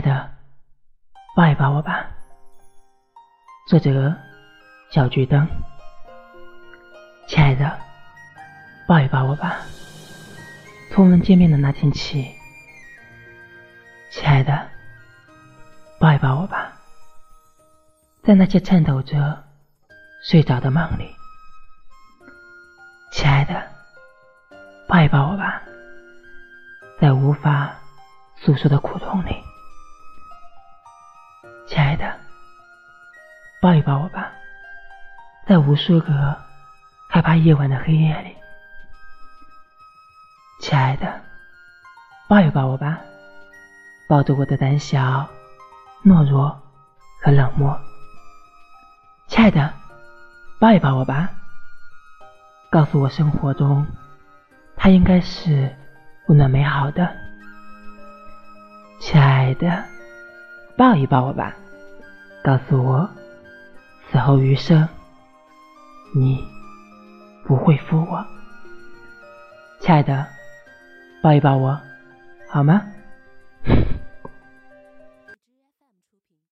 爱的，抱一抱我吧。作者：小桔灯。亲爱的，抱一抱我吧。从我们见面的那天起，亲爱的，抱一抱我吧。在那些颤抖着睡着的梦里，亲爱的，抱一抱我吧。在无法诉说的苦痛里，亲爱的，抱一抱我吧。在无数个害怕夜晚的黑夜里。亲爱的，抱一抱我吧，抱着我的胆小、懦弱和冷漠。亲爱的，抱一抱我吧，告诉我生活中它应该是温暖美好的。亲爱的，抱一抱我吧，告诉我死后余生你不会负我。亲爱的。抱一抱我，好吗？